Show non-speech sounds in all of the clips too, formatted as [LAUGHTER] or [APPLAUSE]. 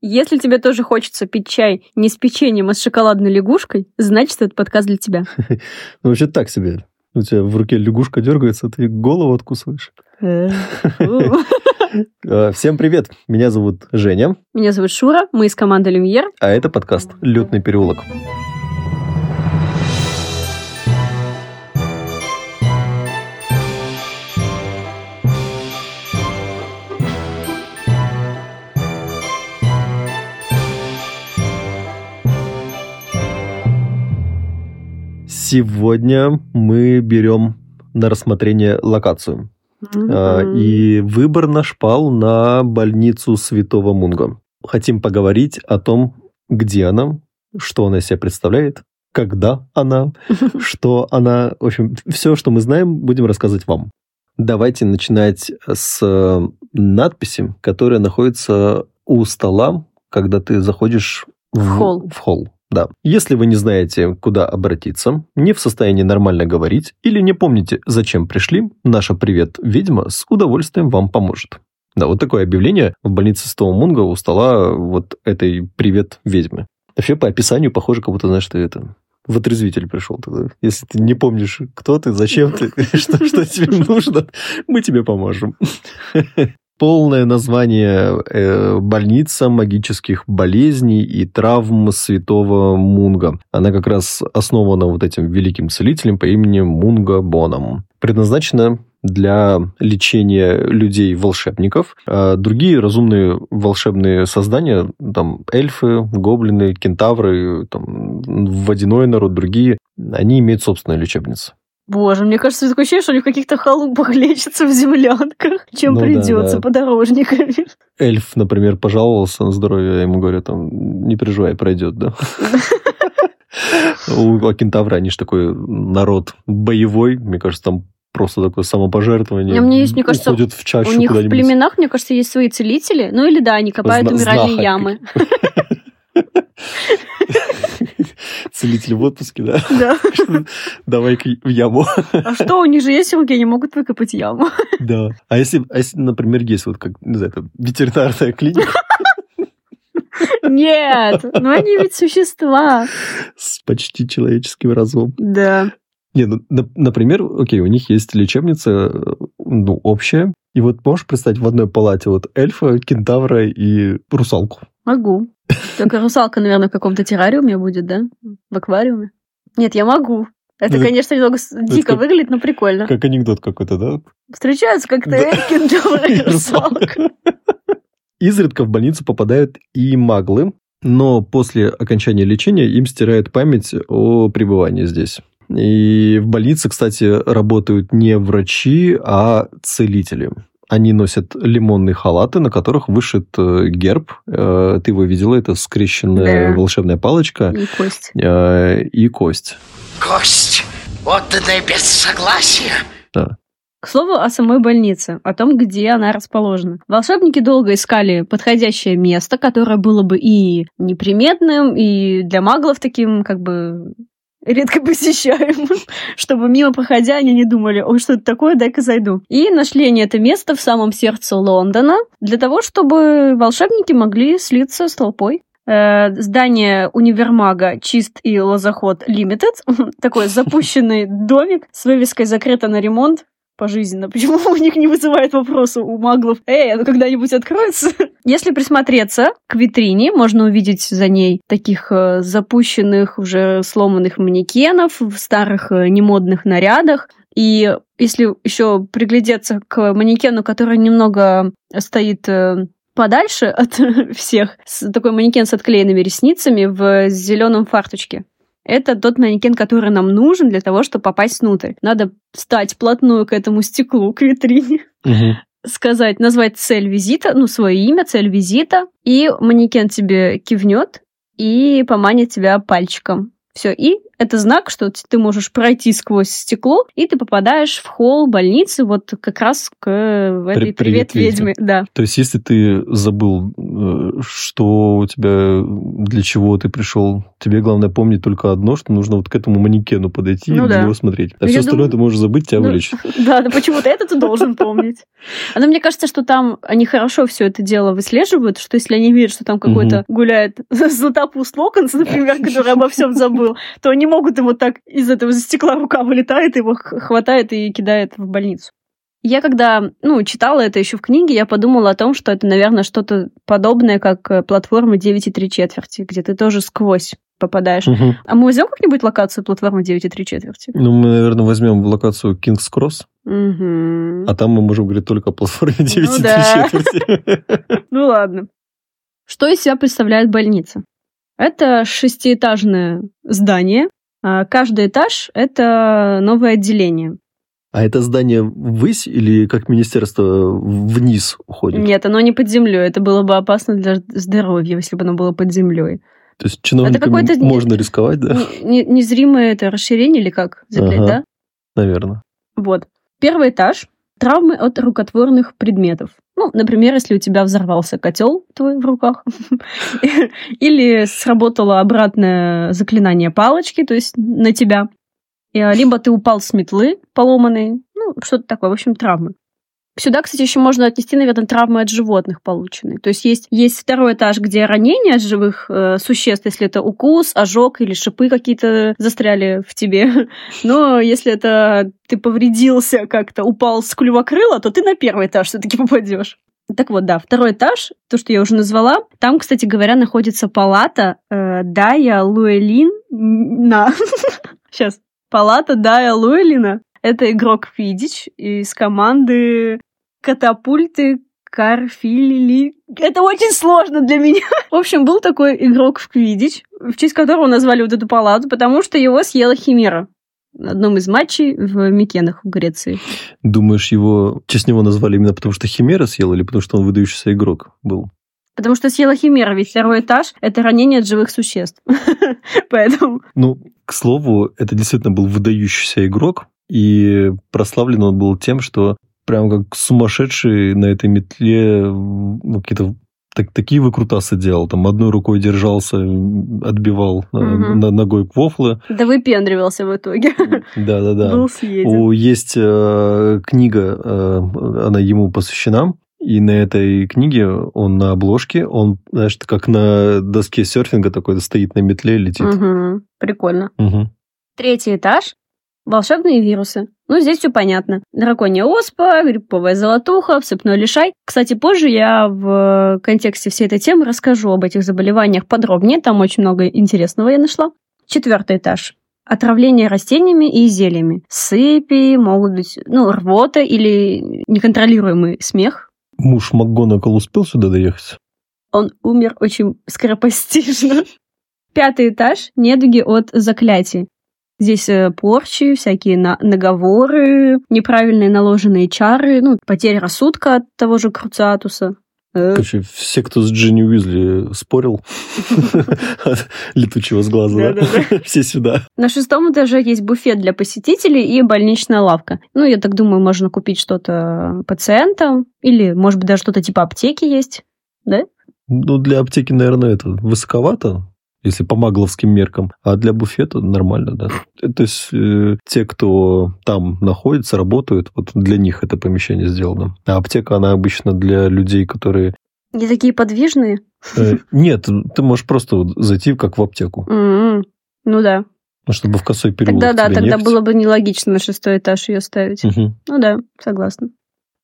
Если тебе тоже хочется пить чай не с печеньем, а с шоколадной лягушкой, значит, этот подкаст для тебя. [LAUGHS] Ну, вообще так себе. У тебя в руке лягушка дергается, ты голову откусываешь. Э, [LAUGHS] Всем привет, меня зовут Женя, Меня зовут Шура, мы из команды Люмьер. а это подкаст «Летный переулок». Сегодня мы берем на рассмотрение локацию. А. И выбор наш пал на больницу Святого Мунга. Хотим поговорить о том, где она, что она из себя представляет, когда она, [LAUGHS] что она... В общем, все, что мы знаем, будем рассказывать вам. Давайте начинать с э, надписи, которая находится у стола, когда ты заходишь в, В холл. В холл. Да. Если вы не знаете, куда обратиться, не в состоянии нормально говорить или не помните, зачем пришли, наша привет ведьма с удовольствием вам поможет. Да, вот такое объявление в больнице Святого Мунга у стола вот этой привет ведьмы. Вообще по описанию похоже, как будто, знаешь, ты это в отрезвитель пришел тогда. Если ты не помнишь, кто ты, зачем ты, [LAUGHS] что тебе нужно, мы тебе поможем. [LAUGHS] Полное название э, больница магических болезней и травм святого Мунга. Она как раз основана вот этим великим целителем по имени Мунга Боном. Предназначена для лечения людей-волшебников. А другие разумные волшебные создания, там эльфы, гоблины, кентавры, там, водяной народ, другие, они имеют собственную лечебницу. Боже, мне кажется, такое ощущение, что они в каких-то халупах [LAUGHS] лечатся в землянках, чем Ну да, придется да. подорожниками. Эльф, например, пожаловался на здоровье, я ему говорю, там, не переживай, пройдет, да. [LAUGHS] У а кентавра, они же такой народ боевой, мне кажется, там просто такое самопожертвование. А мне есть, мне кажется, Уходят в чащу У них в племенах, мне кажется, есть свои целители. Ну или да, они копают Зна- умиральные знахарь. ямы. [LAUGHS] [LAUGHS] Целитель в отпуске, да? Да. [LAUGHS] Давай-ка в яму. [LAUGHS] А что, у них же есть руки, они могут выкопать яму. Да. А если, а если, например, есть вот как, не знаю, там, ветеринарная клиника Нет, ну они ведь существа. с почти человеческим разумом? Да. Не, ну, на- например, окей, у них есть лечебница, ну, общая. И вот можешь представить в одной палате вот эльфа, кентавра и русалку? Могу. Только русалка, наверное, в каком-то террариуме будет, да? В аквариуме. Нет, я могу. Это, Ну, конечно, немного с- дико как- выглядит, но прикольно. Как анекдот какой-то, да? Встречаются как-то Да. кентавр [LAUGHS] и русалка. Изредка в больницу попадают и маглы, но после окончания лечения им стирают память о пребывании здесь. И в больнице, кстати, работают не врачи, а целители. Они носят лимонные халаты, на которых вышит э, герб. Э, Ты его видела, это скрещенная Да. волшебная палочка И кость. э, и кость. Кость, отданная без согласия. К слову о самой больнице, о том, где она расположена. Волшебники долго искали подходящее место, которое было бы и неприметным, и для маглов таким, как бы, редко [LAUGHS] посещаемым, чтобы мимо проходя они не думали, ой, что это такое, дай-ка зайду. И нашли они это место в самом сердце Лондона для того, чтобы волшебники могли слиться с толпой. Э, Здание универмага Чист и Лозаход Лимитед. [LAUGHS] Такой запущенный домик с вывеской «Закрыто на ремонт» пожизненно. [LAUGHS] Почему у них не вызывает вопроса у маглов? Эй, оно когда-нибудь откроется? [LAUGHS] Если присмотреться к витрине, можно увидеть за ней таких э, запущенных, уже сломанных манекенов в старых э, немодных нарядах. И если еще приглядеться к манекену, который немного стоит э, подальше [LAUGHS] от всех, такой манекен с отклеенными ресницами в зеленом фарточке. Это тот манекен, который нам нужен для того, чтобы попасть внутрь. Надо встать плотную к этому стеклу, к витрине, сказать, назвать цель визита, ну, свое имя, цель визита, и манекен тебе кивнет и поманит тебя пальчиком. Все, и Это знак, что ты можешь пройти сквозь стекло, и ты попадаешь в холл больницы вот как раз к в этой Привет, «Привет, ведьме». Да. То есть, если ты забыл, э, что у тебя, для чего ты пришел, тебе главное помнить только одно, что нужно вот к этому манекену подойти Ну и да. на него смотреть. А Ну, все я остальное думаю- ты можешь забыть, тебя Ну, вылечат. [LAUGHS] Да, да почему-то это ты должен помнить. Но мне кажется, что там они хорошо все это дело выслеживают, что если они видят, что там какой-то гуляет [LAUGHS] Златопуст Локонс, например, который обо всем забыл, то они могут его так из этого стекла рука вылетает, его хватает и кидает в больницу. Я когда, ну, читала это еще в книге, я подумала о том, что это, наверное, что-то подобное, как э, платформа 9,3 четверти, где ты тоже сквозь попадаешь. Мгм. А мы возьмем как-нибудь локацию платформы 9,3 четверти? Ну, мы, наверное, возьмем локацию Кингс Кросс, Мгм. а там мы можем говорить только о платформе 9 да. четверти. [LAUGHS] Ну ладно. Что из себя представляет больница? Это шестиэтажное здание. А Каждый этаж — это новое отделение. А это здание ввысь или как министерство вниз уходит? Нет, оно не под землей. Это было бы опасно для здоровья, если бы оно было под землей. То есть чиновникам какой-то не- можно рисковать, да? Не- не- Незримое это расширение или как заклять, Ага. да? Наверное. Вот. Первый этаж – травмы от рукотворных предметов. Ну, например, если у тебя взорвался котел твой в руках, [LAUGHS] или сработало обратное заклинание палочки, то есть на тебя, а, либо ты упал с метлы поломанной, ну, что-то такое, в общем, травмы. Сюда, кстати, еще можно отнести, наверное, травмы от животных полученные. То есть есть, есть второй этаж, где ранения от живых э, существ, если это укус, ожог или шипы какие-то застряли в тебе. [LAUGHS] Но если это ты повредился как-то, упал с клювокрыла, то ты на первый этаж все-таки попадешь. Так вот, да, второй этаж, то, что я уже назвала, там, кстати говоря, находится палата э, Дая Луэлин. [LAUGHS] Сейчас. Палата Дая Луэлина. Это игрок Фидич из команды Катапульты Карфилили. Это очень сложно для меня. В общем, был такой игрок в Квидич, в честь которого назвали вот эту палату, потому что его съела Химера на одном из матчей в Микенах в Греции. Думаешь, его в честь него назвали именно потому, что Химера съел, или потому, что он выдающийся игрок был? Потому что съела Химера, ведь второй этаж — это ранение от живых существ. [LAUGHS] Поэтому... Ну, к слову, это действительно был выдающийся игрок, и прославлен он был тем, что прям как сумасшедший на этой метле ну, какие-то так, такие выкрутасы делал. Там одной рукой держался, отбивал Мгм. на- ногой квофлы. Да выпендривался в итоге. Да-да-да. Был съеден. О, есть э, книга, э, она ему посвящена, и на этой книге он на обложке, он, знаешь, как на доске серфинга такой стоит на метле и летит. Мгм. Прикольно. Мгм. Третий этаж. Волшебные вирусы. Ну, здесь все понятно. Драконья оспа, грибковая золотуха, всыпной лишай. Кстати, позже я в контексте всей этой темы расскажу об этих заболеваниях подробнее. Там очень много интересного я нашла. Четвертый этаж. Отравление растениями и зельями. Сыпи, могут быть, ну, рвота или неконтролируемый смех. Муж МакГонагал успел сюда доехать? Он умер очень скоропостижно. [LAUGHS] Пятый этаж. Недуги от заклятий. Здесь э, порчи, всякие на- наговоры, неправильные наложенные чары, ну, потеря рассудка от того же Круциатуса. Э, Короче, все, кто с Джинни Уизли спорил от летучего с глаза, да? Все сюда. На шестом этаже есть буфет для посетителей и больничная лавка. Ну, я так думаю, можно купить что-то пациентам, или, может быть, даже что-то типа аптеки есть. Ну, для аптеки, наверное, это высоковато, если по магловским меркам, а для буфета нормально, да. То есть э, те, кто там находится, работают, вот для них это помещение сделано. А аптека, она обычно для людей, которые... Не такие подвижные. э, нет, ты можешь просто вот зайти как в аптеку, М-м. Ну да. ну, чтобы в косой переулок Тогда да, тогда нефть. было бы нелогично на шестой этаж ее ставить. Мгм. Ну да, согласна.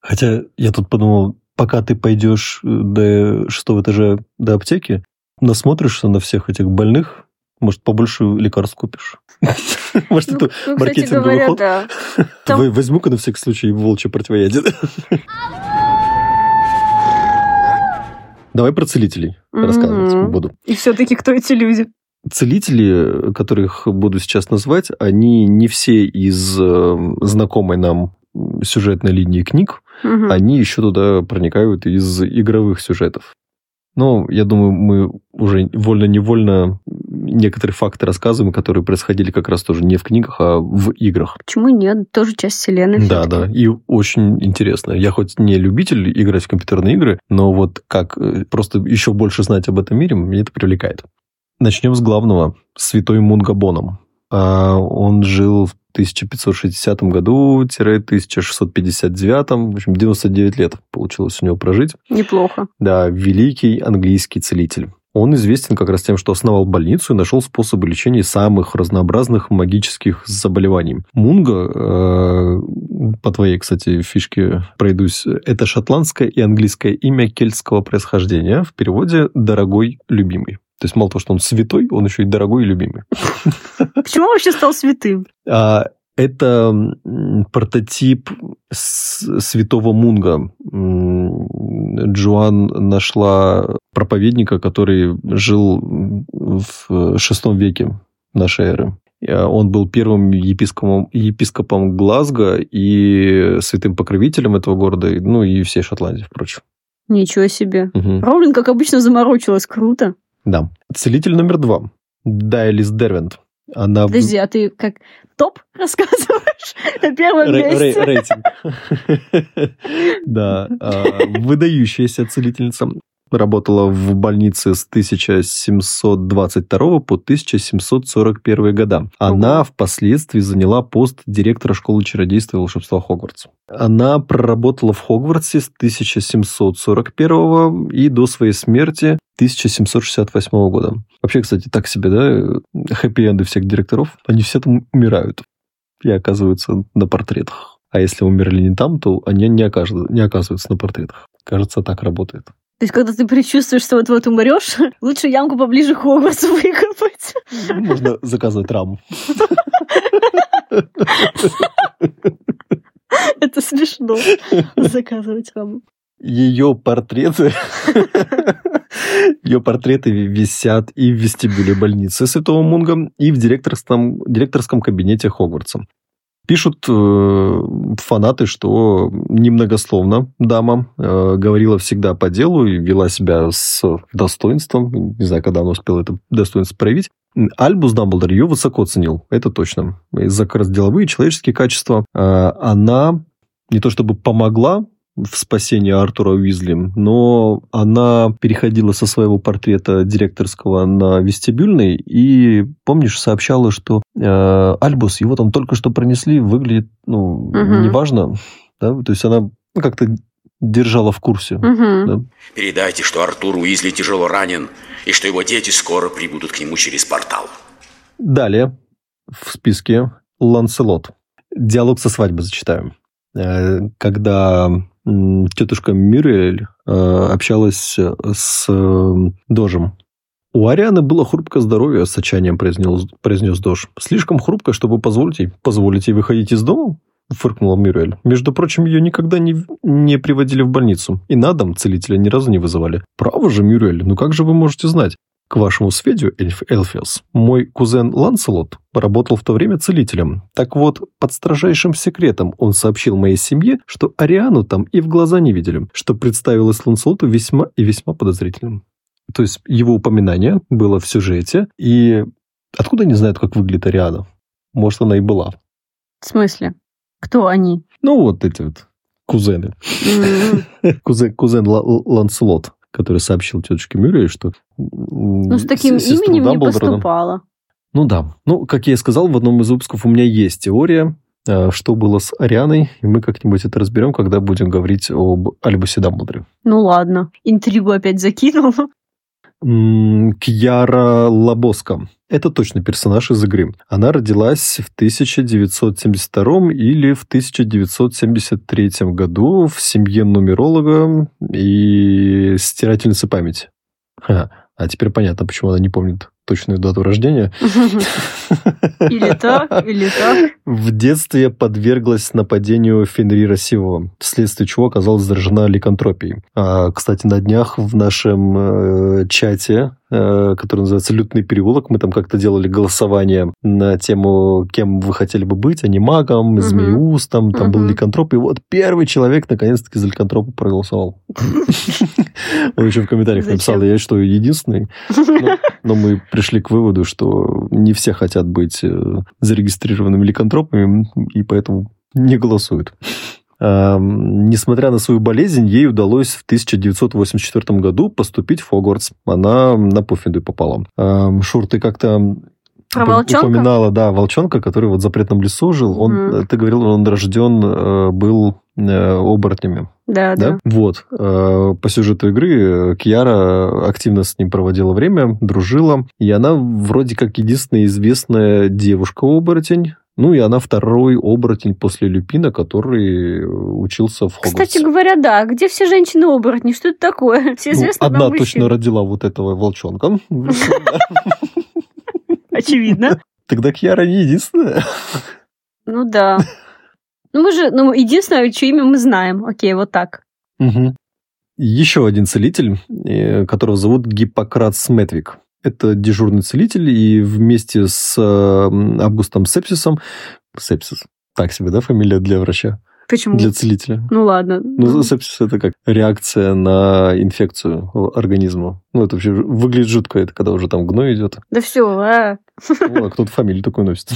Хотя я тут подумал, пока ты пойдешь э, до шестого этажа до аптеки, насмотришься на всех этих больных, может, побольше лекарств купишь. [LAUGHS] Может, Ну, это ну, маркетинговый ход. [LAUGHS] Возьму-ка на всякий случай волчье противоядие. [LAUGHS] Давай про целителей рассказывать буду. И все-таки кто эти люди? Целители, которых буду сейчас назвать, они не все из э, знакомой нам сюжетной линии книг, Мгм. они еще туда проникают из игровых сюжетов. Ну, я думаю, мы уже вольно-невольно некоторые факты рассказываем, которые происходили как раз тоже не в книгах, а в играх. Почему нет? Тоже часть вселенной. Да, да, и очень интересно. Я хоть не любитель играть в компьютерные игры, но вот как э, просто еще больше знать об этом мире, меня это привлекает. Начнем с главного. Святой Мунгабоном. А, он жил в 1560 году-1659, в общем, 99 лет получилось у него прожить. Неплохо. Да, великий английский целитель. Он известен как раз тем, что основал больницу и нашел способы лечения самых разнообразных магических заболеваний. Мунга, э, по твоей, кстати, фишке пройдусь, это шотландское и английское имя кельтского происхождения, в переводе «дорогой любимый». То есть мало того, что он святой, он еще и дорогой и любимый. Почему вообще стал святым? А, это прототип святого Мунга. Джоан нашла проповедника, который жил в шестом веке нашей эры. Он был первым епископом, епископом Глазго и святым покровителем этого города, ну и всей Шотландии, впрочем. Ничего себе. Угу. Роулин, как обычно, заморочилась. Круто. Да. Целитель номер два. Дайлис Дервент. Она... Подожди, а ты как топ [LAUGHS] рассказываешь на первом месте? Рейтинг. [LAUGHS] Да. А, выдающаяся целительница работала в больнице с 1722 по 1741 года. Она Ого. впоследствии заняла пост директора школы чародейства и волшебства Хогвартс. Она проработала в Хогвартсе с 1741 и до своей смерти 1768 года. Вообще, кстати, так себе, да, хэппи-энды всех директоров, они все там умирают и оказываются на портретах. А если умерли не там, то они не, окажут, не оказываются на портретах. Кажется, так работает. То есть, когда ты предчувствуешь, что вот-вот умрешь, [LAUGHS] лучше ямку поближе к Хогвартсу [LAUGHS] выкопать. Можно заказывать раму. Это смешно. Заказывать раму. Ее портреты ее портреты висят и в вестибюле больницы Святого Мунга, и в директорском, директорском кабинете Хогвартса. Пишут э, фанаты, что немногословно дама э, говорила всегда по делу и вела себя с достоинством. Не знаю, когда она успела это достоинство проявить. Альбус Дамблдор ее высоко ценил, это точно. Из-за как раз деловые человеческие качества. Э, она не то чтобы помогла в спасении Артура Уизли, но она переходила со своего портрета директорского на вестибюльный и, помнишь, сообщала, что э, Альбус, его там только что пронесли, выглядит, ну, угу. неважно, да, то есть она как-то держала в курсе. Угу. Да? Передайте, что Артур Уизли тяжело ранен, и что его дети скоро прибудут к нему через портал. Далее в списке Ланселот. Диалог со свадьбы зачитаю. Э, когда тетушка Мюрриэль э, общалась с э, Дожем. У Арианы было хрупкое здоровье, с отчаянием произнес, произнес Дож. Слишком хрупкое, чтобы позволить ей, позволить ей выходить из дома? Фыркнула Мюрриэль. Между прочим, ее никогда не, не приводили в больницу. И на дом целителя ни разу не вызывали. Право же, Мюрриэль, ну как же вы можете знать? К вашему сведению, Эльф Элфиас, мой кузен Ланселот работал в то время целителем. Так вот, под строжайшим секретом он сообщил моей семье, что Ариану там и в глаза не видели, что представилось Ланселоту весьма и весьма подозрительным. То есть его упоминание было в сюжете, и откуда они знают, как выглядит Ариана? Может, она и была. В смысле? Кто они? Ну, вот эти вот кузены. [LAUGHS] Кузен, кузен Ланселот который сообщил тетушке Мюррей, что... Ну, с таким именем не поступала. Ну да. Ну, как я и сказал, в одном из выпусков у меня есть теория, э, что было с Арианой, и мы как-нибудь это разберем, когда будем говорить об Альбусе Дамблдоре. Ну ладно, интригу опять закинул. Кьяра Лабоска. Это точно персонаж из игры. Она родилась в 1972 или в 1973 году в семье нумеролога и стирательницы памяти. Ха. А теперь понятно, почему она не помнит точную дату рождения. [LAUGHS] Или так, или так. В детстве подверглась нападению Фенрира Сивова, вследствие чего оказалась заражена ликантропией. А, кстати, на днях в нашем э, чате э, который называется «Лютный переулок». Мы там как-то делали голосование на тему, кем вы хотели бы быть, а не магом, Мгм. змеюстом, там был ликантроп. И вот первый человек наконец-таки за ликантропа проголосовал. [LAUGHS] Он еще в комментариях написал, я что, единственный? [LAUGHS] Но мы пришли к выводу, что не все хотят быть э, зарегистрированными ликантропами, и поэтому не голосуют. Несмотря на свою болезнь, ей удалось в 1984 году поступить в Хогвартс. Она на Пуффинду попала. Шур, ты как-то Про волчонка? упоминала, да, волчонка, который вот в запретном лесу жил. Он, э, ты говорил, он рожден э, был оборотнями. Да, Да? да. Вот. Э, По сюжету игры э, Кьяра активно с ним проводила время, дружила. И она вроде как единственная известная девушка-оборотень. Ну, и она второй оборотень после Люпина, который э, учился в Хогвартсе. Кстати говоря, да. Где все женщины-оборотни? Что это такое? [LAUGHS] Все Ну, известно одна точно родила вот этого волчонка. [LAUGHS] Очевидно. Тогда Кьяра не единственная. Ну да. Ну мы же, ну единственное, чье имя мы знаем. Окей, вот так. Мгм. Еще один целитель, э, которого зовут Гиппократ Сметвик. Это дежурный целитель, и вместе с Августом Сепсисом... Сепсис. Так себе, да, фамилия для врача? Почему? Для целителя. Ну ладно. Ну, сепсис это как реакция на инфекцию организма. Ну, это вообще выглядит жутко, это когда уже там гной идет. Да все, а. Ну, а кто-то фамилию такую носит.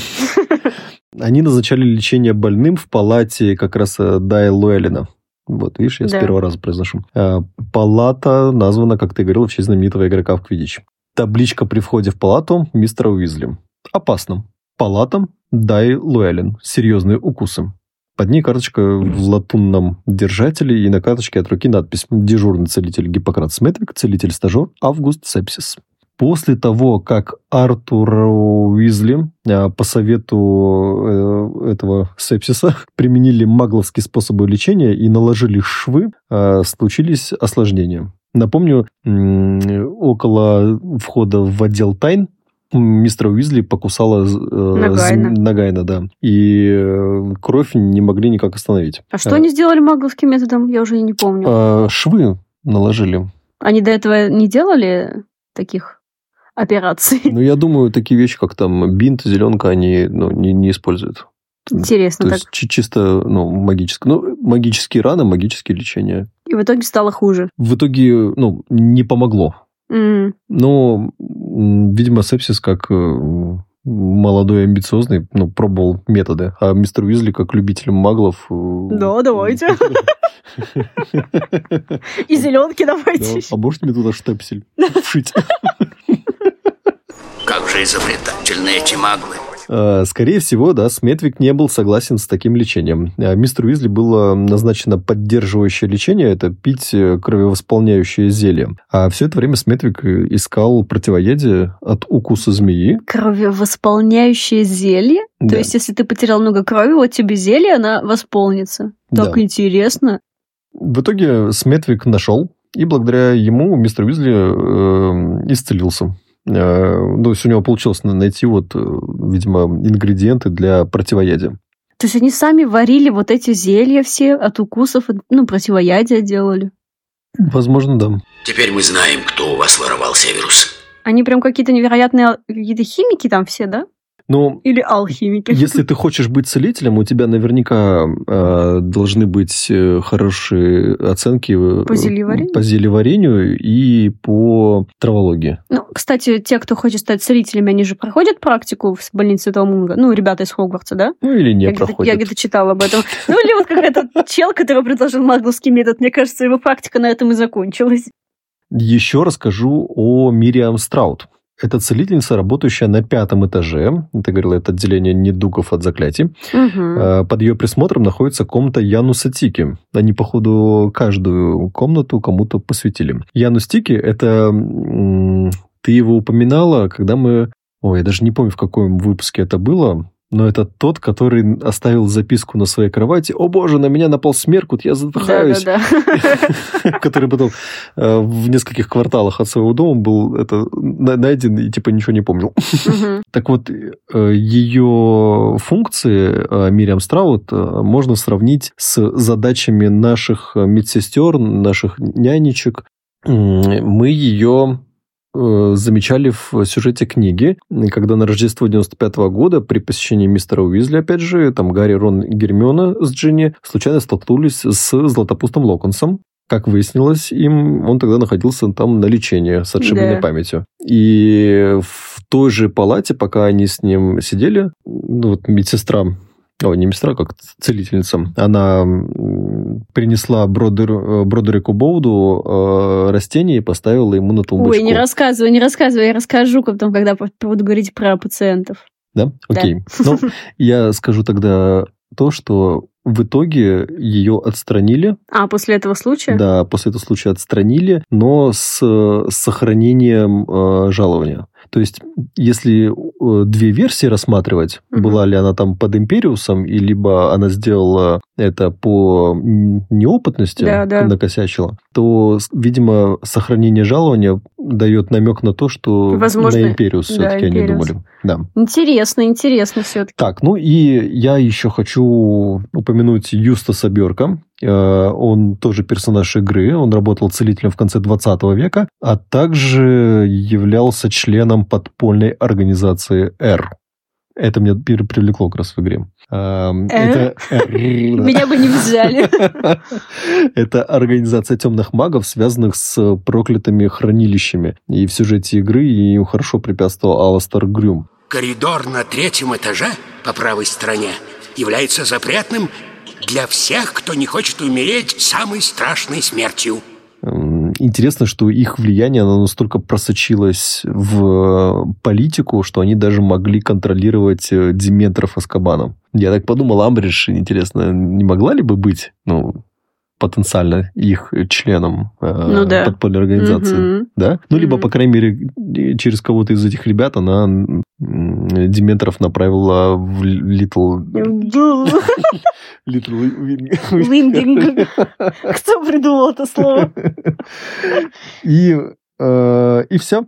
[LAUGHS] Они назначали лечение больным в палате как раз э, Дай Луэлина. Вот, видишь, я с Да. первого раза произношу. Э, Палата названа, как ты говорил, в честь знаменитого игрока в Квидич. Табличка при входе в палату мистера Уизли. Опасно. Палатам Дай Луэлин. Серьезные укусы. Под ней карточка в латунном держателе, и на карточке от руки надпись «Дежурный целитель Гиппократ Сметвик, целитель-стажер Август Сепсис». После того, как Артур Уизли э, по совету э, этого сепсиса [LAUGHS] применили магловские способы лечения и наложили швы, э, случились осложнения. Напомню, около входа в отдел тайн мистера Уизли покусала э, Нагайна. Нагайна, да. И э, кровь не могли никак остановить. А что они сделали магловским методом? Я уже не помню. э, Швы наложили. Они до этого не делали таких операций? Ну, я думаю, такие вещи, как там бинт, зеленка, они ну, не, не используют. Интересно То так. есть чи- чисто ну, магическое. Ну, магические раны, магические лечения. И в итоге стало хуже. В итоге, ну, не помогло. М, Но, видимо, сепсис как э, молодой амбициозный, ну, пробовал методы. А мистер Уизли, как любитель маглов... э, Да, давайте. [LAUGHS] И зеленки Да, давайте. А можете мне туда штепсель [LAUGHS] вшить? Же изобретательны эти маглы. Э, Скорее всего, да, Сметвик не был согласен с таким лечением. А Мистеру Уизли было назначено поддерживающее лечение, это пить э, кровевосполняющее зелье. А все это время Сметвик э, искал противоядие от укуса змеи. Кровевосполняющее зелье? Да. То есть, если ты потерял много крови, вот тебе зелье, она восполнится. Так Да. интересно. В итоге Сметвик нашел, и благодаря ему мистер Уизли э, исцелился. Э, ну, то есть у него получилось на- найти вот, э, видимо, ингредиенты для противоядия. То есть они сами варили вот эти зелья все от укусов, ну, противоядия делали. Возможно, да. Теперь мы знаем, кто у вас воровал Северус. Они прям какие-то невероятные какие-то химики там все, да? Ну, Или алхимики? Если ты хочешь быть целителем, у тебя наверняка э, должны быть э, хорошие оценки э, По зельеварению? по зельеварению и по травологии. Ну, кстати, те, кто хочет стать целителями, они же проходят практику в больнице Святого Мунга. Ну, ребята из Хогвартса, да? Ну или не я где-то- проходят. я где-то читала об этом. Ну, или вот как этот чел, который предложил магловский метод. Мне кажется, его практика на этом и закончилась. Еще расскажу о Мириам Страут. Это целительница, работающая на пятом этаже. Это, говорила, это отделение недугов от заклятий. Э, Под ее присмотром находится комната Януса Тики. Они, походу, каждую комнату кому-то посвятили. Янус Тики – это... Ты его упоминала, когда мы... Ой, я даже не помню, в каком выпуске это было, но это тот, который оставил записку на своей кровати. «О боже, на меня напал смеркут, я задыхаюсь». [LAUGHS] Который потом э, в нескольких кварталах от своего дома был это, на- найден и типа ничего не помнил. [LAUGHS] Так вот, э, ее функции э, Мириам Страут можно сравнить с задачами наших медсестер, наших нянечек. Мы ее замечали в сюжете книги, когда на Рождество 95 -го года при посещении мистера Уизли, опять же, там Гарри, Рон и Гермиона с Джинни случайно столкнулись с Златопустом Локонсом, как выяснилось, им он тогда находился там на лечении с отшибленной да. памятью. И в той же палате, пока они с ним сидели, ну, вот медсестра о, не медсестра, как целительница, она принесла Бродер, Бродерику Боуду э, растение и поставила ему на тумбочку. Ой, не рассказывай, не рассказывай, я расскажу потом, когда буду говорить про пациентов. Да? Окей. Да. Ну, [LAUGHS] я скажу тогда то, что в итоге ее отстранили. А, после этого случая? Да, после этого случая отстранили, но с, с сохранением э, жалования. То есть, если э, две версии рассматривать, угу. была ли она там под Империусом, и либо она сделала это по неопытности, да, да. накосячила, то, видимо, сохранение жалования дает намек на то, что Возможно, на Империус все-таки они думали. Да. Интересно, интересно все-таки. Так, ну и я еще хочу упомянуть Юстаса Берка. Э, он тоже персонаж игры, он работал целителем в конце 20 века, а также являлся членом подпольной организации «Р». Это меня привлекло как раз в игре. Это... [LAUGHS] Меня бы не взяли. [LAUGHS] Это организация темных магов, связанных с проклятыми хранилищами. И в сюжете игры им хорошо препятствовал Аластер Грюм. Коридор на третьем этаже по правой стороне является запретным для всех, кто не хочет умереть самой страшной смертью. Интересно, что их влияние оно настолько просочилось в политику, что они даже могли контролировать э, Диметров Аскабаном. Я так подумал, Амбридж, интересно, не могла ли бы быть, ну, потенциально их членом э, ну, да. подпольной организации. Угу. Да? Ну, либо, по крайней мере, через кого-то из этих ребят она Дементоров направила в Литл... [LAUGHS] Литл Виндинг. Кто придумал это слово? [LAUGHS] И, э, и все.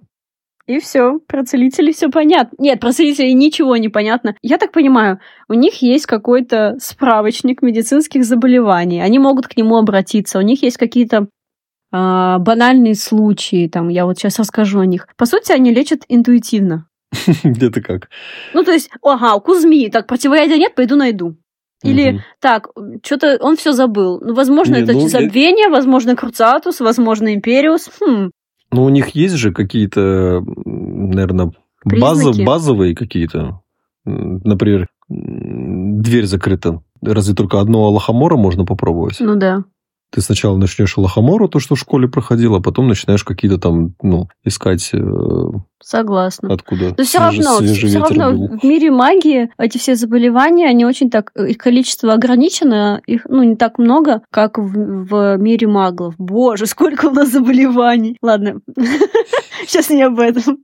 И все, про целителей все понятно. Нет, про целителей ничего не понятно. Я так понимаю, у них есть какой-то справочник медицинских заболеваний. Они могут к нему обратиться. У них есть какие-то э, банальные случаи. Там, я вот сейчас расскажу о них. По сути, они лечат интуитивно. [LAUGHS] Где-то как? Ну, то есть, ага, у Кузьми, так, противоядия нет, пойду найду. Или угу. так, что-то он все забыл. Ну, возможно, Не, это ну, забвение, я... возможно, Круцатус, возможно, Империус. Хм. Ну, у них есть же какие-то, наверное, базы, базовые какие-то. Например, дверь закрыта. Разве только одного лохомора можно попробовать? Ну да. Ты сначала начнешь лохомору, то, что в школе проходило, а потом начинаешь какие-то там, ну, искать... Э, Согласна. Откуда Но все равно, все равно был. в мире магии эти все заболевания, они очень так... Их количество ограничено, их, ну, не так много, как в, в мире маглов. Боже, сколько у нас заболеваний. Ладно, [LAUGHS] сейчас не об этом.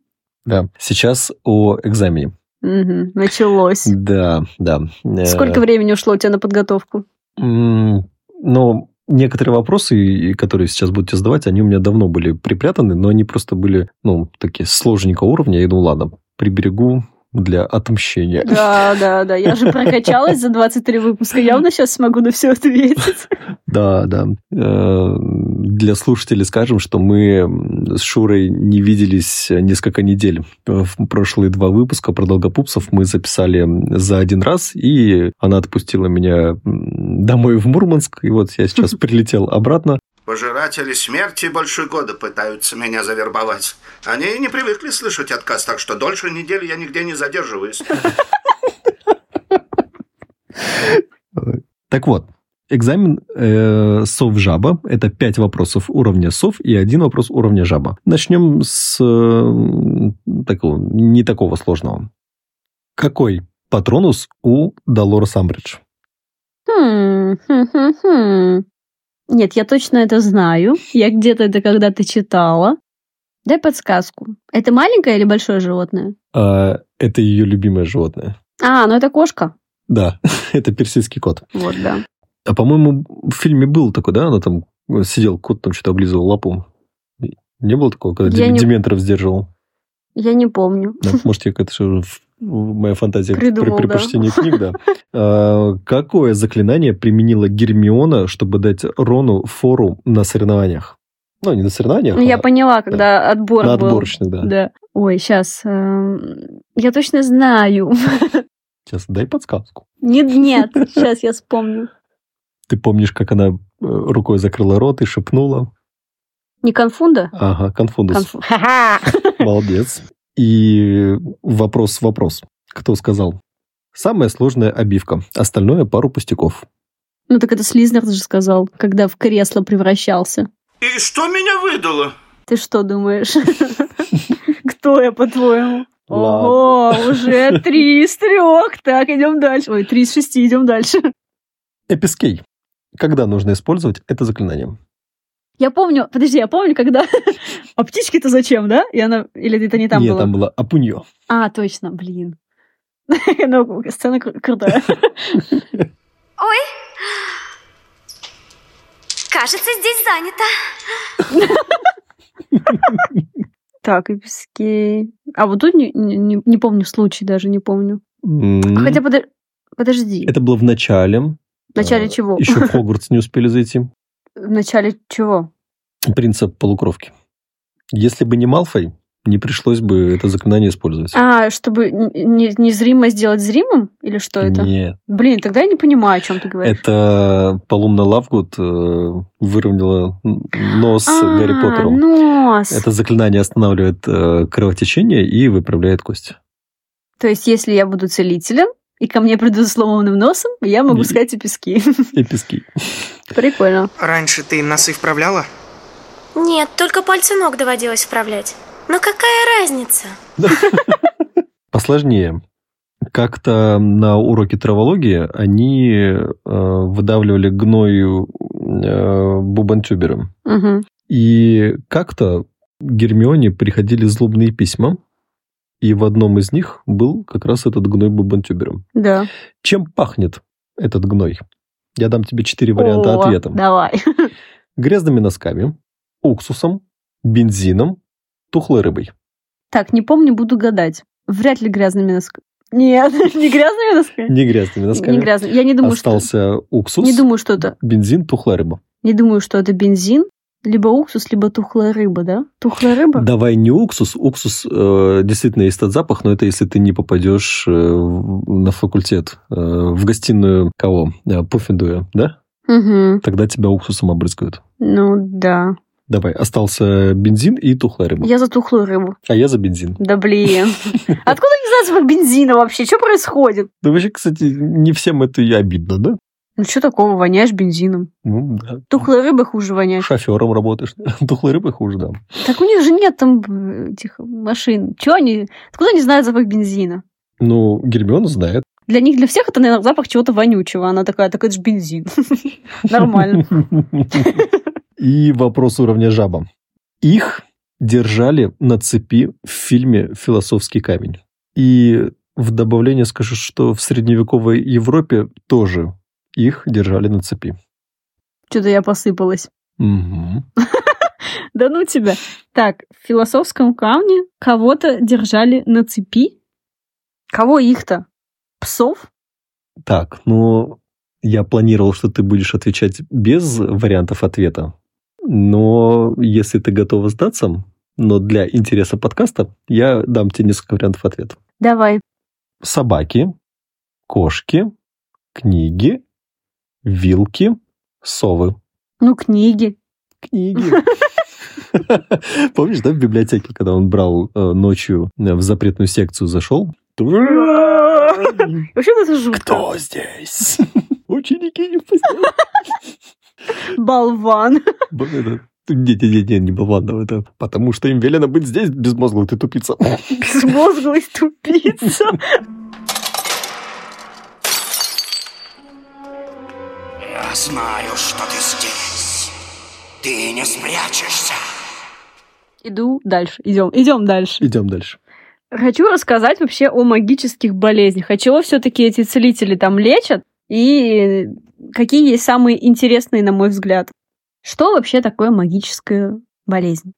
Да, сейчас о экзамене. Угу, началось. Да, да. Сколько времени ушло у тебя на подготовку? Ну, некоторые вопросы, которые сейчас будете задавать, они у меня давно были припрятаны, но они просто были, ну, такие сложненького уровня. Я думаю, ладно, приберегу для отмщения. Да, да, да. Я же прокачалась за 23 выпуска. Явно сейчас смогу на все ответить. Да, да. Э, для слушателей скажем, что мы с Шурой не виделись несколько недель. В прошлые два выпуска про долгопупсов мы записали за один раз, и она отпустила меня домой в Мурманск, и вот я сейчас прилетел обратно. Пожиратели смерти больше года пытаются меня завербовать. Они не привыкли слышать отказ, так что дольше недели я нигде не задерживаюсь. Так вот, экзамен э, сов-жаба – это пять вопросов уровня сов и один вопрос уровня жаба. Начнем с э, такого, не такого сложного. Какой патронус у Долорес Амбридж? Хм, хм, хм, хм. Нет, я точно это знаю. Я где-то это когда-то читала. Дай подсказку. Это маленькое или большое животное? А, это ее любимое животное. А, ну это кошка. Да, [LAUGHS] это персидский кот. Вот, да. А по-моему, в фильме был такой, да? Она там сидел, кот там что-то облизывал лапу. Не было такого, когда я Дементоров не... сдерживал? Я не помню. Да, может, я это моя фантазия Придумал, при, при прочтении да. книг, да. [LAUGHS] А, какое заклинание применила Гермиона, чтобы дать Рону фору на соревнованиях? Ну, не на соревнованиях, Ну, я а поняла, когда отбор на был. отборочных, да. Да. Ой, сейчас. я точно знаю. [LAUGHS] Сейчас дай подсказку. Нет, [LAUGHS] нет, сейчас я вспомню. Ты помнишь, как она э, рукой закрыла рот и шепнула? Не конфунда? Ага, конфундус. Конфу-! Молодец. И вопрос-вопрос. Кто сказал? Самая сложная обивка. Остальное пару пустяков. Ну так это Слизнер же сказал, когда в кресло превращался. И что меня выдало? Ты что думаешь? [LAUGHS] Кто я, по-твоему? Ого, уже три из трех. Так, идем дальше. Ой, три из шести, идем дальше. Эпискей. Когда нужно использовать это заклинание? Я помню, подожди, я помню, когда... [LAUGHS] А птички-то зачем, да? И она... Или это не там Нет, было? там было апуньо. А, точно, блин. [LAUGHS] Ну, сцена кру- крутая. Ой, кажется, здесь занято. Так, и пески. А вот тут не, не- не помню случай, даже не помню. Хотя подо- подожди. Это было в начале. В начале Э, чего? Еще [LAUGHS] в Хогвартс не успели зайти. В начале чего? Принцип полукровки. Если бы не Малфой, не пришлось бы это заклинание использовать. А, чтобы незримо сделать зримым? Или что это? Нет. Блин, тогда я не понимаю, о чем ты говоришь. Это Полумна Лавгуд э, выровняла нос А, Гарри Поттеру. нос. Это заклинание останавливает э, кровотечение и выправляет кость. То есть, если я буду целителем, и ко мне придут с сломанным носом, я могу Не- сказать и пески. И пески. [LAUGHS] Прикольно. Раньше ты носы вправляла? Нет, только пальцы ног доводилось вправлять. Но какая разница? [LAUGHS] Посложнее. Как-то на уроке травологии они э, выдавливали гною э, бубантюбером. Мгм. И как-то Гермионе приходили злобные письма, и в одном из них был как раз этот гной бубантюбером. Да. Чем пахнет этот гной? Я дам тебе четыре варианта О, ответа. Давай. [LAUGHS] Грязными носками, уксусом, бензином, тухлой рыбой. Так, не помню, буду гадать. Вряд ли грязными носками. Нет, [LAUGHS] не грязными носками. Не грязными носками. Не грязными. Я не думаю, Остался уксус, что... Не думаю, что это... бензин, тухлая рыба. Не думаю, что это бензин, либо уксус, либо тухлая рыба, да? Тухлая рыба? Давай не уксус. Уксус э, действительно есть тот запах, но это если ты не попадешь э, на факультет, э, в гостиную кого? Э, Пуффендуя, да? Угу. Тогда тебя уксусом обрызгают. Ну, да. Давай, остался бензин и тухлая рыба. Я за тухлую рыбу. А я за бензин. Да блин. Откуда не запах бензина вообще? Что происходит? Да вообще, кстати, не всем это и обидно, да? Ну, что такого? Воняешь бензином. Ну, да. Тухлой рыбы хуже воняешь. Шофером работаешь. [LAUGHS] Тухлой рыбой хуже, да. Так у них же нет там э, этих машин. Чего они... Откуда они знают запах бензина? Ну, Гермиона знает. Для них, для всех это, наверное, запах чего-то вонючего. Она такая, так это же бензин. [LAUGHS] Нормально. [LAUGHS] И вопрос уровня жаба. Их держали на цепи в фильме «Философский камень». И в добавление скажу, что в средневековой Европе тоже их держали на цепи. Что-то я посыпалась. [LAUGHS] Да ну тебя. Так, в философском камне кого-то держали на цепи. Кого их-то? Псов? Так, ну, я планировал, что ты будешь отвечать без вариантов ответа. Но если ты готова сдаться, но для интереса подкаста, я дам тебе несколько вариантов ответа. Давай. собаки, кошки, книги, вилки, совы. Ну, книги. Книги. [LAUGHS] Помнишь, да, в библиотеке, когда он брал э, ночью э, в запретную секцию зашел? [LAUGHS] Вообще это жутко. Кто здесь? [LAUGHS] Ученики не. Болван. Это- Нет, нет, нет, не Баванов, это потому что им велено быть здесь, безмозглый ты тупица. Безмозглый тупица. Знаю, что ты здесь. Ты не спрячешься. Иду дальше. Идем, идем дальше. Идем дальше. Хочу рассказать вообще о магических болезнях. А чего все-таки эти целители там лечат? И какие есть самые интересные, на мой взгляд. Что вообще такое магическая болезнь?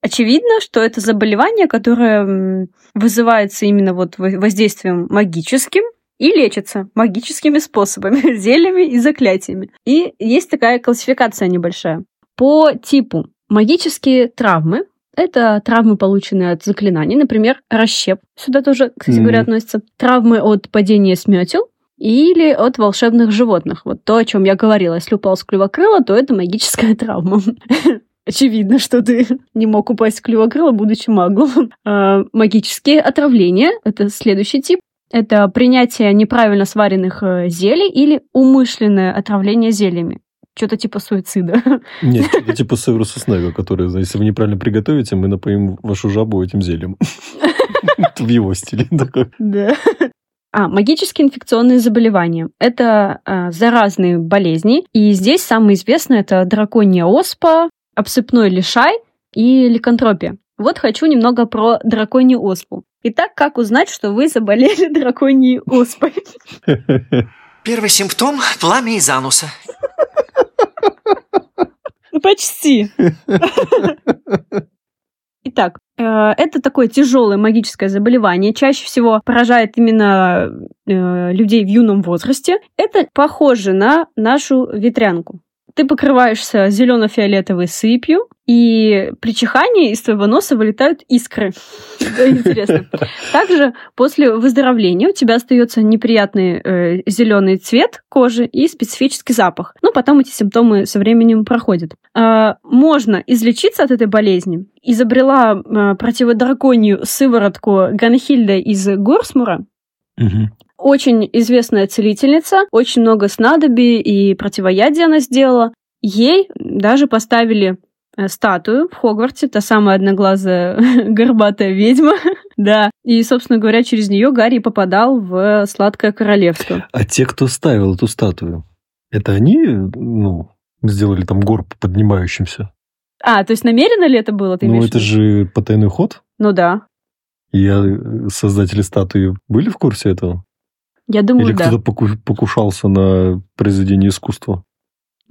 Очевидно, что это заболевание, которое вызывается именно вот во- воздействием магическим и лечится магическими способами, [LAUGHS] зельями и заклятиями. И есть такая классификация небольшая. По типу Магические травмы это травмы, полученные от заклинаний, например, расщеп. Сюда тоже, кстати говоря, относятся. Травмы от падения с метел или от волшебных животных. Вот то, о чем я говорила. Если упал с клювокрыла, то это магическая [LAUGHS] травма. Очевидно, что ты [LAUGHS] не мог упасть в клювокрыло, будучи маглом. А, магические отравления — это следующий тип. Это принятие неправильно сваренных э, зелий или умышленное отравление зельями. Что-то типа суицида. [LAUGHS] Нет, [LAUGHS] это типа Северуса Снега, который, если вы неправильно приготовите, мы напоим вашу жабу этим зельем. [LAUGHS] В его стиле такой. Да. А, магические инфекционные заболевания. Это а, заразные болезни. И здесь самое известное это драконья оспа, обсыпной лишай и ликантропия. Вот хочу немного про драконью оспу. Итак, как узнать, что вы заболели [LAUGHS] драконьей оспой? Первый симптом – пламя из ануса. Ну, почти. Итак, э, это такое тяжелое магическое заболевание, чаще всего поражает именно э, людей в юном возрасте. Это похоже на нашу ветрянку. Ты покрываешься зелено-фиолетовой сыпью, и при чихании из твоего носа вылетают искры. [LAUGHS] Интересно. Также после выздоровления у тебя остается неприятный э, зеленый цвет кожи и специфический запах. Но потом эти симптомы со временем проходят. Э, можно излечиться от этой болезни. Изобрела э, противодраконью сыворотку Ганхильда из Горсмура. Очень известная целительница, очень много снадобий и противоядия она сделала. Ей даже поставили э, статую в Хогвартсе, та самая одноглазая [LAUGHS] горбатая ведьма, [LAUGHS] да. И, собственно говоря, через нее Гарри попадал в сладкое королевство. А те, кто ставил эту статую, это они, ну, сделали там горб поднимающимся? А, то есть намеренно ли это было, ты Ну, это же потайной ход. Ну да. И э, создатели статуи были в курсе этого? Я думаю, Или да. кто-то поку- покушался на произведение искусства?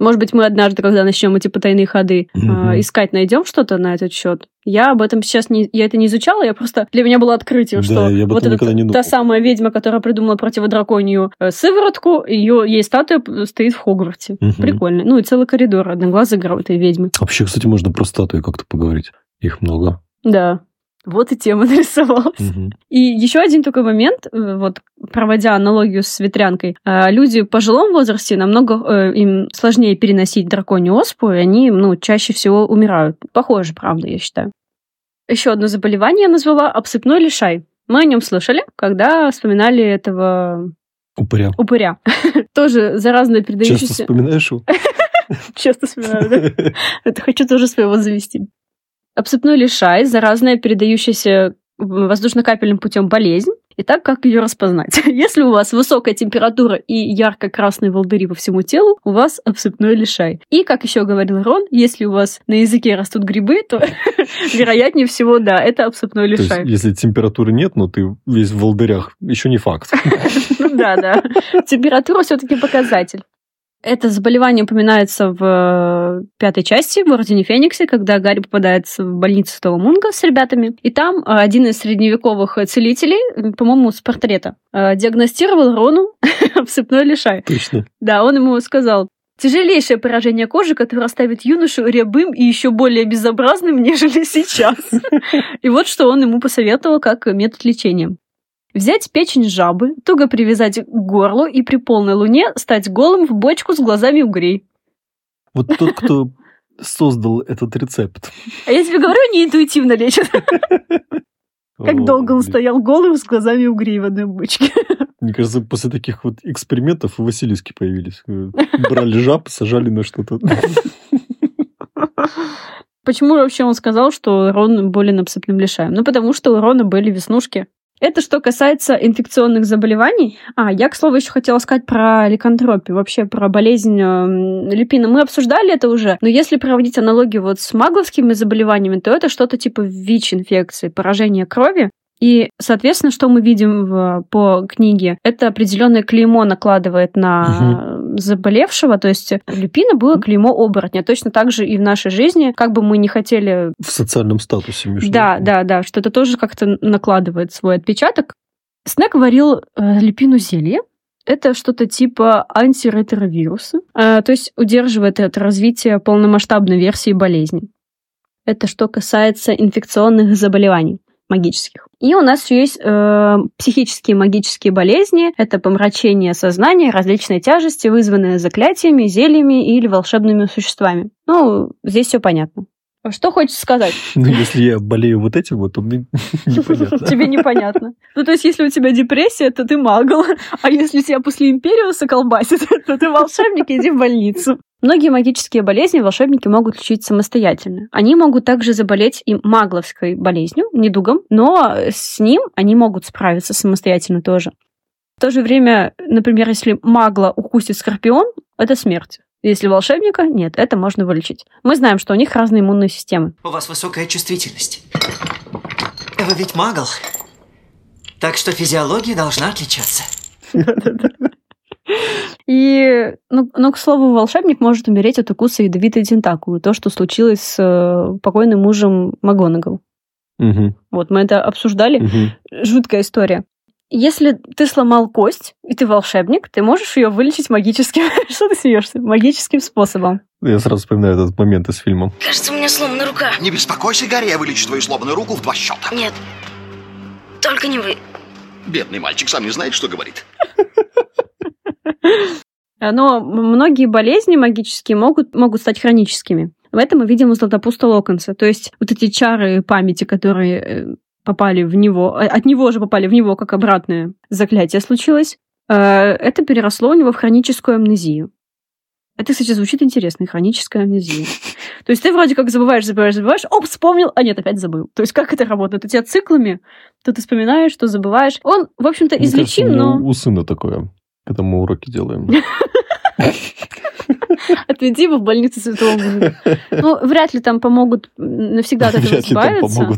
Может быть, мы однажды, когда начнем эти потайные ходы Мгм. э, искать, найдем что-то на этот счет. Я об этом сейчас не, я это не изучала, я просто для меня было открытием, Да, что я вот эта не та думал. самая ведьма, которая придумала противодраконью э, сыворотку, ее ей статуя стоит в Хогвартсе. Мгм. Прикольно. Ну и целый коридор одноглазый этой ведьмы. Вообще, кстати, можно про статуи как-то поговорить. Их много. Да. Вот и тема [LAUGHS] нарисовалась. Мгм. И еще один такой момент, э, вот проводя аналогию с ветрянкой, э, люди в пожилом возрасте намного э, им сложнее переносить драконью оспу, и они, ну, чаще всего умирают. Похоже, правда, я считаю. Еще одно заболевание я назвала обсыпной лишай. Мы о нем слышали, когда вспоминали этого Упыря. упыря. [LAUGHS] Тоже заразно Часто передающийся... вспоминаешь его? [LAUGHS] Часто вспоминаю, да? Это хочу тоже своего завести. Обсыпной лишай, заразная, передающаяся воздушно-капельным путем болезнь. Итак, как ее распознать? [LAUGHS] Если у вас высокая температура и ярко-красные волдыри по всему телу, у вас обсыпной лишай. И, как еще говорил Рон, если у вас на языке растут грибы, то, [LAUGHS] вероятнее всего, да, это обсыпной То есть, лишай. если температуры нет, но ты весь в волдырях, еще не факт. [LAUGHS] Ну да, да. Температура все-таки показатель. Это заболевание упоминается в э, пятой части в Ордене Фениксе, когда Гарри попадает в больницу Святого Мунга с ребятами. И там э, один из средневековых целителей, по-моему, с портрета, э, диагностировал Рону [LAUGHS] обсыпной лишай. Точно. Да, он ему сказал, тяжелейшее поражение кожи, которое оставит юношу рябым и еще более безобразным, [LAUGHS] нежели сейчас. [LAUGHS] И вот что он ему посоветовал как метод лечения. Взять печень жабы, туго привязать к горлу и при полной луне стать голым в бочку с глазами угрей. Вот тот, кто создал этот рецепт. А я тебе говорю, не интуитивно лечат. Как долго он стоял голым с глазами угрей в одной бочке. Мне кажется, после таких вот экспериментов Василиски появились. Брали жаб, сажали на что-то. Почему вообще он сказал, что Рон болен обсыпным лишаем? Ну, потому что у Рона были веснушки. Это что касается инфекционных заболеваний. А, я, к слову, еще хотела сказать про ликантропию, вообще про болезнь эм, люпина. Мы обсуждали это уже, но если проводить аналогию вот с магловскими заболеваниями, то это что-то типа ВИЧ-инфекции, поражение крови. И, соответственно, что мы видим в- по книге? Это определенное клеймо накладывает на заболевшего. То есть люпина было клеймо оборотня. Точно так же и в нашей жизни, как бы мы не хотели В социальном статусе между да, да, да, что это тоже как-то накладывает свой отпечаток. Снег варил э, люпину зелье. Это что-то типа антиретровируса, э, то есть удерживает от развития полномасштабной версии болезни. Это что касается инфекционных заболеваний магических. И у нас есть э, психические магические болезни. Это помрачение сознания, различные тяжести, вызванные заклятиями, зельями или волшебными существами. Ну, здесь все понятно. Что хочешь сказать? [LAUGHS] Ну, если я болею вот этим, вот, то мне [LAUGHS] непонятно. [LAUGHS] Тебе непонятно. Ну, то есть, если у тебя депрессия, то ты магл, а если тебя после Империуса колбасит, то ты волшебник, иди в больницу. Многие магические болезни волшебники могут лечить самостоятельно. Они могут также заболеть и магловской болезнью, недугом, но с ним они могут справиться самостоятельно тоже. В то же время, например, если магла укусит скорпион, это смерть. Если волшебника, нет, это можно вылечить. Мы знаем, что у них разные иммунные системы. У вас высокая чувствительность. Вы ведь магл. Так что физиология должна отличаться. И, ну, ну, к слову, волшебник может умереть от укуса ядовитой тентакулы. То, что случилось с э, покойным мужем Магонагал. Мгм, Вот, мы это обсуждали. мгм. Жуткая история. Если ты сломал кость, и ты волшебник, ты можешь ее вылечить магическим... [LAUGHS] Что ты смеешься? Магическим способом. Я сразу вспоминаю этот момент из фильма. Кажется, у меня сломана рука. Не беспокойся, Гарри, я вылечу твою сломанную руку в два счета. Нет, только не вы. Бедный мальчик сам не знает, что говорит. [LAUGHS] Но многие болезни магические могут, могут стать хроническими. В этом мы видим у Златопуста Локонса. То есть вот эти чары памяти, которые э, попали в него, э, от него же попали в него, как обратное заклятие случилось, э, это переросло у него в хроническую амнезию. Это, кстати, звучит интересно, хроническая амнезия. То есть ты вроде как забываешь, забываешь, забываешь, оп, вспомнил, а нет, опять забыл. То есть как это работает? У тебя циклами, то ты вспоминаешь, то забываешь. Он, в общем-то, излечим, но У сына такое, когда мы уроки делаем. [LAUGHS] отведи его в больницу Святого Мужа. Ну, вряд ли там помогут навсегда от этого избавиться.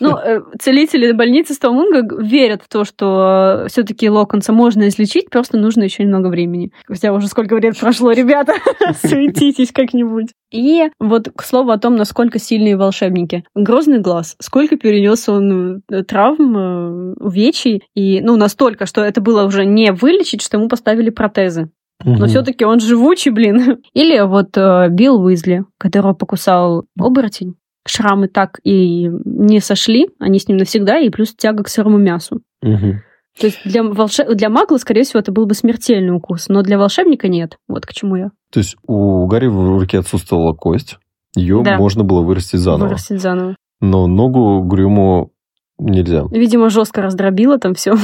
Ну, э, целители больницы Стомунга верят в то, что все-таки Локонса можно излечить, просто нужно еще немного времени. Хотя уже сколько лет прошло, ребята, [LAUGHS] суетитесь как-нибудь. И вот к слову о том, насколько сильные волшебники. Грозный глаз. Сколько перенес он э, травм, э, увечий. И, ну, настолько, что это было уже не вылечить, что ему поставили протезы. Но Мгм. все-таки он живучий, блин. [LAUGHS] Или вот э, Билл Уизли, которого покусал оборотень. Шрамы так и не сошли, они с ним навсегда, и плюс тяга к сырому мясу. Мгм. То есть для, волше... для магла, скорее всего, это был бы смертельный укус, но для волшебника нет. Вот к чему я. То есть у Гарри в руке отсутствовала кость, ее Да. можно было вырастить заново. Вырастить заново. Но ногу Грюму нельзя. Видимо, жестко раздробило там все.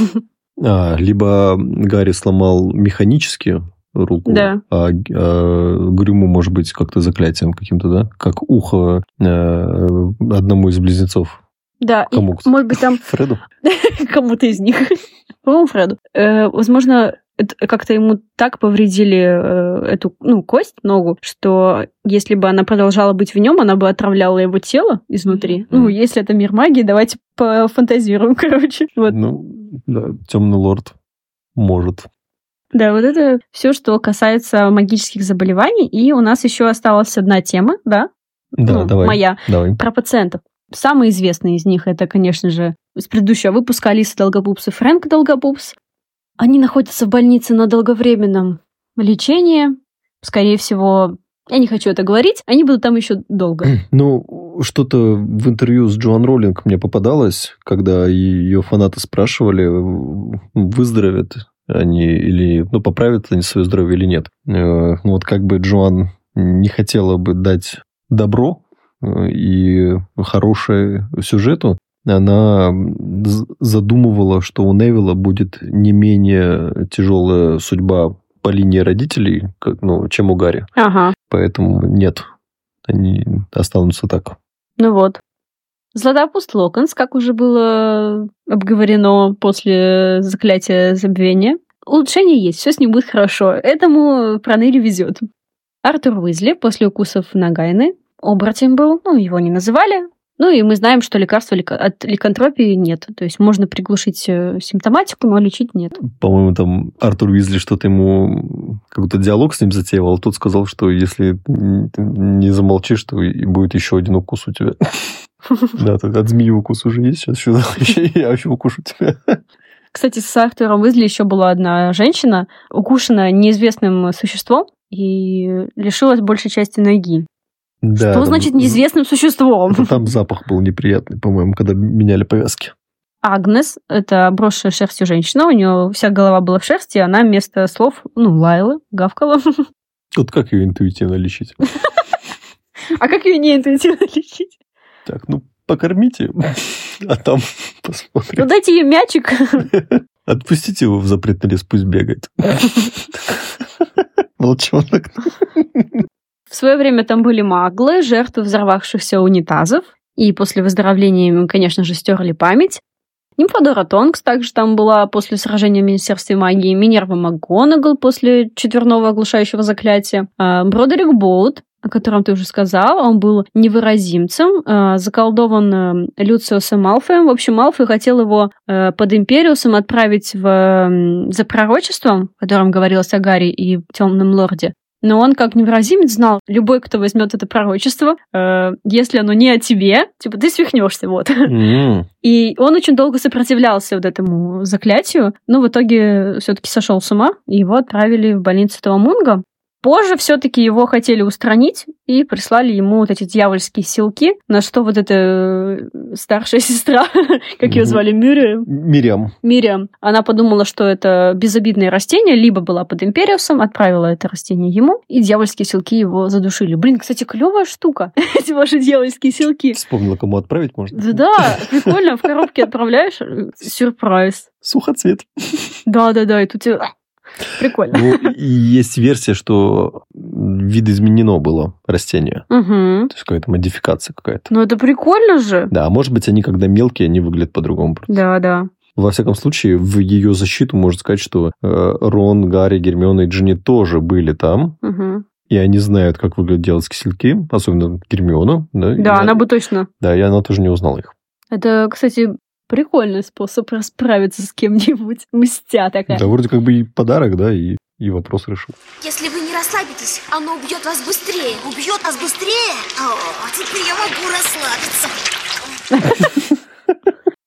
А, либо Гарри сломал механически руку, Да. а, а Грюму может быть как-то заклятием каким-то, да? Как ухо э, одному из близнецов. Да, и, Кому? может быть, там [LAUGHS] Фреду? [LAUGHS] кому-то из них, [LAUGHS] по-моему, Фреду. Э, возможно, как-то ему так повредили э, эту ну, кость, ногу, что если бы она продолжала быть в нем, она бы отравляла его тело изнутри. Ну, Мгм. если это мир магии, давайте пофантазируем, короче. Вот. Ну, да, темный лорд может. Да, вот это все, что касается магических заболеваний. И у нас еще осталась одна тема, да? Да, Ну, давай. Моя. Давай. Про пациентов. Самый известный из них это, конечно же, из предыдущего выпуска Алиса Долгопупс и Фрэнк Долгопупс. Они находятся в больнице на долговременном лечении. Скорее всего, я не хочу это говорить, они будут там еще долго. [CLEARS THROAT] Ну, что-то в интервью с Джоан Роллинг мне попадалось, когда ее фанаты спрашивали, выздоровят они или, ну, поправят они свое здоровье или нет. Э, Ну, вот как бы Джоан не хотела бы дать добро э, и хорошее сюжету, она задумывала, что у Невилла будет не менее тяжелая судьба по линии родителей, как, ну, чем у Гарри. Ага. Поэтому нет, они останутся так. Ну вот. Златопуст Локонс, как уже было обговорено после заклятия забвения. Улучшение есть, все с ним будет хорошо. Этому Проныре везет. Артур Уизли после укусов Нагайны оборотень был, ну, его не называли. Ну, и мы знаем, что лекарства от ликантропии нет. То есть можно приглушить э, симптоматику, но лечить нет. По-моему, там Артур Уизли что-то ему... Какой-то диалог с ним затеивал. Тот сказал, что если не замолчишь, то и будет еще один укус у тебя. Да, тут от змеи укус уже есть. Сейчас еще [LAUGHS] я еще укушу тебя. Кстати, с Артуром Уизли еще была одна женщина, укушена неизвестным существом и лишилась большей части ноги. Да, Что там значит неизвестным существом? Там запах был неприятный, по-моему, когда меняли повязки. Агнес — это обросшая шерстью женщина, у нее вся голова была в шерсти, она вместо слов, ну, лаяла, гавкала. Вот как ее интуитивно лечить? [LAUGHS] А как ее не интуитивно лечить? Так, ну, покормите, [LAUGHS] а там Ну, посмотрим. дайте ей мячик. [LAUGHS] Отпустите его в запретный лес, пусть бегает. [LAUGHS] Волчонок. В свое время там были маглы, жертвы взорвавшихся унитазов, и после выздоровления им, конечно же, стерли память. Нимфодора Тонкс также там была после сражения в Министерстве магии, Минерва МакГонагал после четверного оглушающего заклятия, а, Бродерик Боут, о котором ты уже сказал, он был невыразимцем, а, заколдован э, Люциусом Малфоем. В общем, Малфой хотел его э, под Империусом отправить в, м, за пророчеством, в котором говорилось о Гарри и Темном Лорде. Но он, как невыразимец, знал, любой, кто возьмет это пророчество, э, если оно не о тебе, типа, ты свихнешься, вот. М, И он очень долго сопротивлялся вот этому заклятию, но в итоге все-таки сошел с ума, и его отправили в больницу Таламунга. Позже все-таки его хотели устранить и прислали ему вот эти дьявольские силки, на что вот эта э, старшая [LAUGHS] сестра, как ее звали, Мюррием, Мириам. Мириам, она подумала, что это безобидное растение, либо была под Империусом, отправила это растение ему, и дьявольские силки его задушили. Блин, кстати, клевая штука, [LAUGHS] эти ваши дьявольские силки. Вспомнила, кому отправить можно. Да-да, прикольно, в коробке отправляешь, э, сюрприз. Сухоцвет. Да-да-да, и тут а, Прикольно. Ну, есть версия, что видоизменено было растение. Угу. То есть какая-то модификация какая-то. Ну это прикольно же. Да, а может быть, они, когда мелкие, они выглядят по-другому. просто. Да-да. Во всяком случае, в ее защиту можно сказать, что э, Рон, Гарри, Гермиона и Джинни тоже были там. Угу. И они знают, как выглядят дьявольские силки, особенно Гермиона. Да, Да, она бы точно. Да, и она тоже не узнала их. Это, кстати, прикольный способ расправиться с кем-нибудь. [LAUGHS] Мстя такая. Да, вроде как бы и подарок, да, и, и вопрос решил. Если вы не расслабитесь, оно убьет вас быстрее. Убьет нас быстрее? О, теперь я могу расслабиться. [LAUGHS]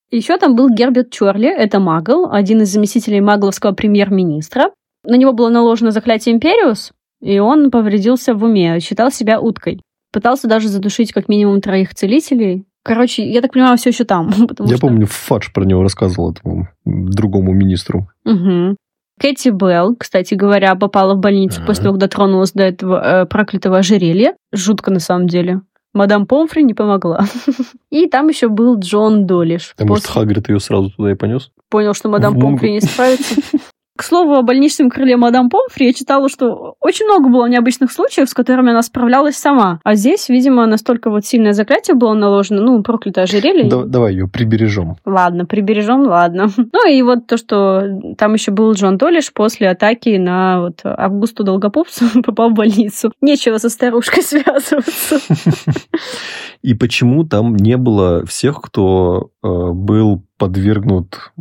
Еще там был Герберт Чорли, это магл, один из заместителей магловского премьер-министра. На него было наложено заклятие Империус, и он повредился в уме, считал себя уткой. Пытался даже задушить как минимум троих целителей. Короче, я так понимаю, все еще там. [LAUGHS] Я что- помню, Фадж про него рассказывал этому другому министру. Мгм. Кэти Белл, кстати говоря, попала в больницу Ага. после того, как дотронулась до этого э, проклятого ожерелья. Жутко на самом деле. Мадам Помфри не помогла. [LAUGHS] И там еще был Джон Долиш. А может, После- Хагрид ее сразу туда и понес? понял, что мадам. Помфри не справится. [LAUGHS] К слову, о больничном крыле мадам Помфри я читала, что очень много было необычных случаев, с которыми она справлялась сама. А здесь, видимо, настолько вот сильное заклятие было наложено, ну, проклятое ожерелье. Да- давай ее прибережем. Ладно, прибережем, ладно. [LAUGHS] Ну и вот то, что там еще был Джон Толиш после атаки на вот Августу Долгопупсу [LAUGHS] попал в больницу. Нечего со старушкой [LAUGHS] связываться. И почему там не было всех, кто э, был подвергнут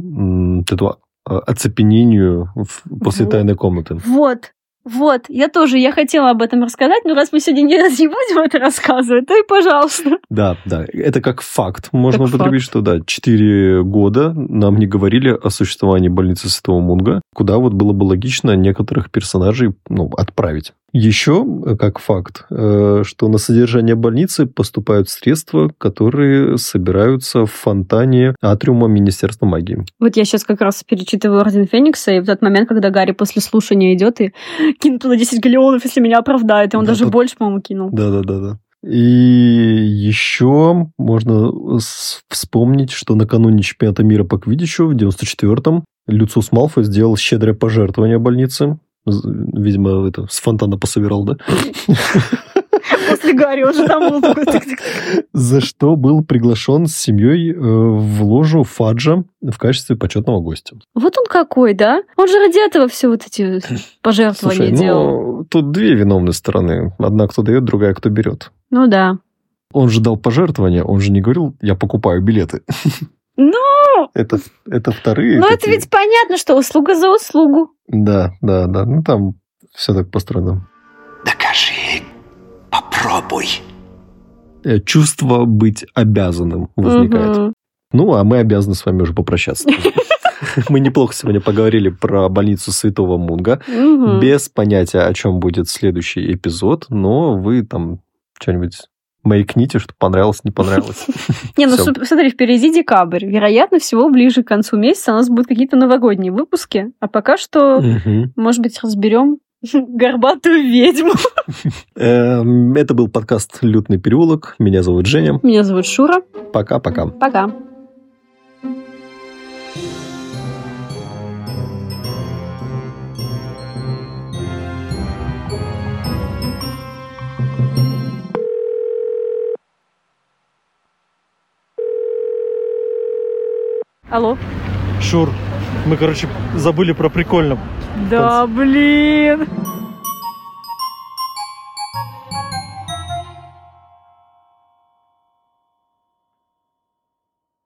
этому оцепенению в- после Вот. тайной комнаты? Вот. Вот, я тоже, я хотела об этом рассказать, но раз мы сегодня не, [LAUGHS] не будем это рассказывать, то и пожалуйста. Да, да, это как факт. Можно Как употребить, факт. что да, 4 года нам не говорили о существовании больницы Святого Мунга, куда вот было бы логично некоторых персонажей ну, отправить. Еще, э, как факт, э, что на содержание больницы поступают средства, которые собираются в фонтане атриума Министерства магии. Вот я сейчас как раз перечитываю Орден Феникса, и в тот момент, когда Гарри после слушания идет и кинет туда 10 галеонов, если меня оправдает, и он Да, даже тут- больше, по-моему, кинул. Да-да-да-да. И еще можно вспомнить, что накануне чемпионата мира по квиддичу в 94-м Люциус Малфой сделал щедрое пожертвование больнице. Видимо, это с фонтана пособирал, да? [LAUGHS] После Гарри он же там был такой... За что был приглашен с семьей э, в ложу Фаджа в качестве почетного гостя. Вот он какой, да? Он же ради этого все вот эти пожертвования Слушай, делал. ну, тут две виновные стороны. Одна, кто дает, другая, кто берет. Ну да. Он же дал пожертвование, он же не говорил, я покупаю билеты. Ну, [LAUGHS] Это, это вторые. ну это ведь понятно, что услуга за услугу. Да, да, да. Ну, там все так построено. Докажи. Попробуй. Э, Чувство быть обязанным возникает. Мгм. Ну, а мы обязаны с вами уже попрощаться. [LAUGHS] Мы неплохо сегодня поговорили про больницу Святого Мунга. Без понятия, о чем будет следующий эпизод, но вы там Что-нибудь маякните, что понравилось, не понравилось. [LAUGHS] Не, ну смотри, впереди декабрь. Вероятно, всего ближе к концу месяца у нас будут какие-то новогодние выпуски. А пока что, может быть, разберем [LAUGHS] горбатую ведьму. [LAUGHS] Эм, Это был подкаст «Лютный переулок». Меня зовут Женя. Меня зовут Шура. Пока-пока. Пока. Алло. Шур, мы, короче, забыли про прикольно. Да, блин.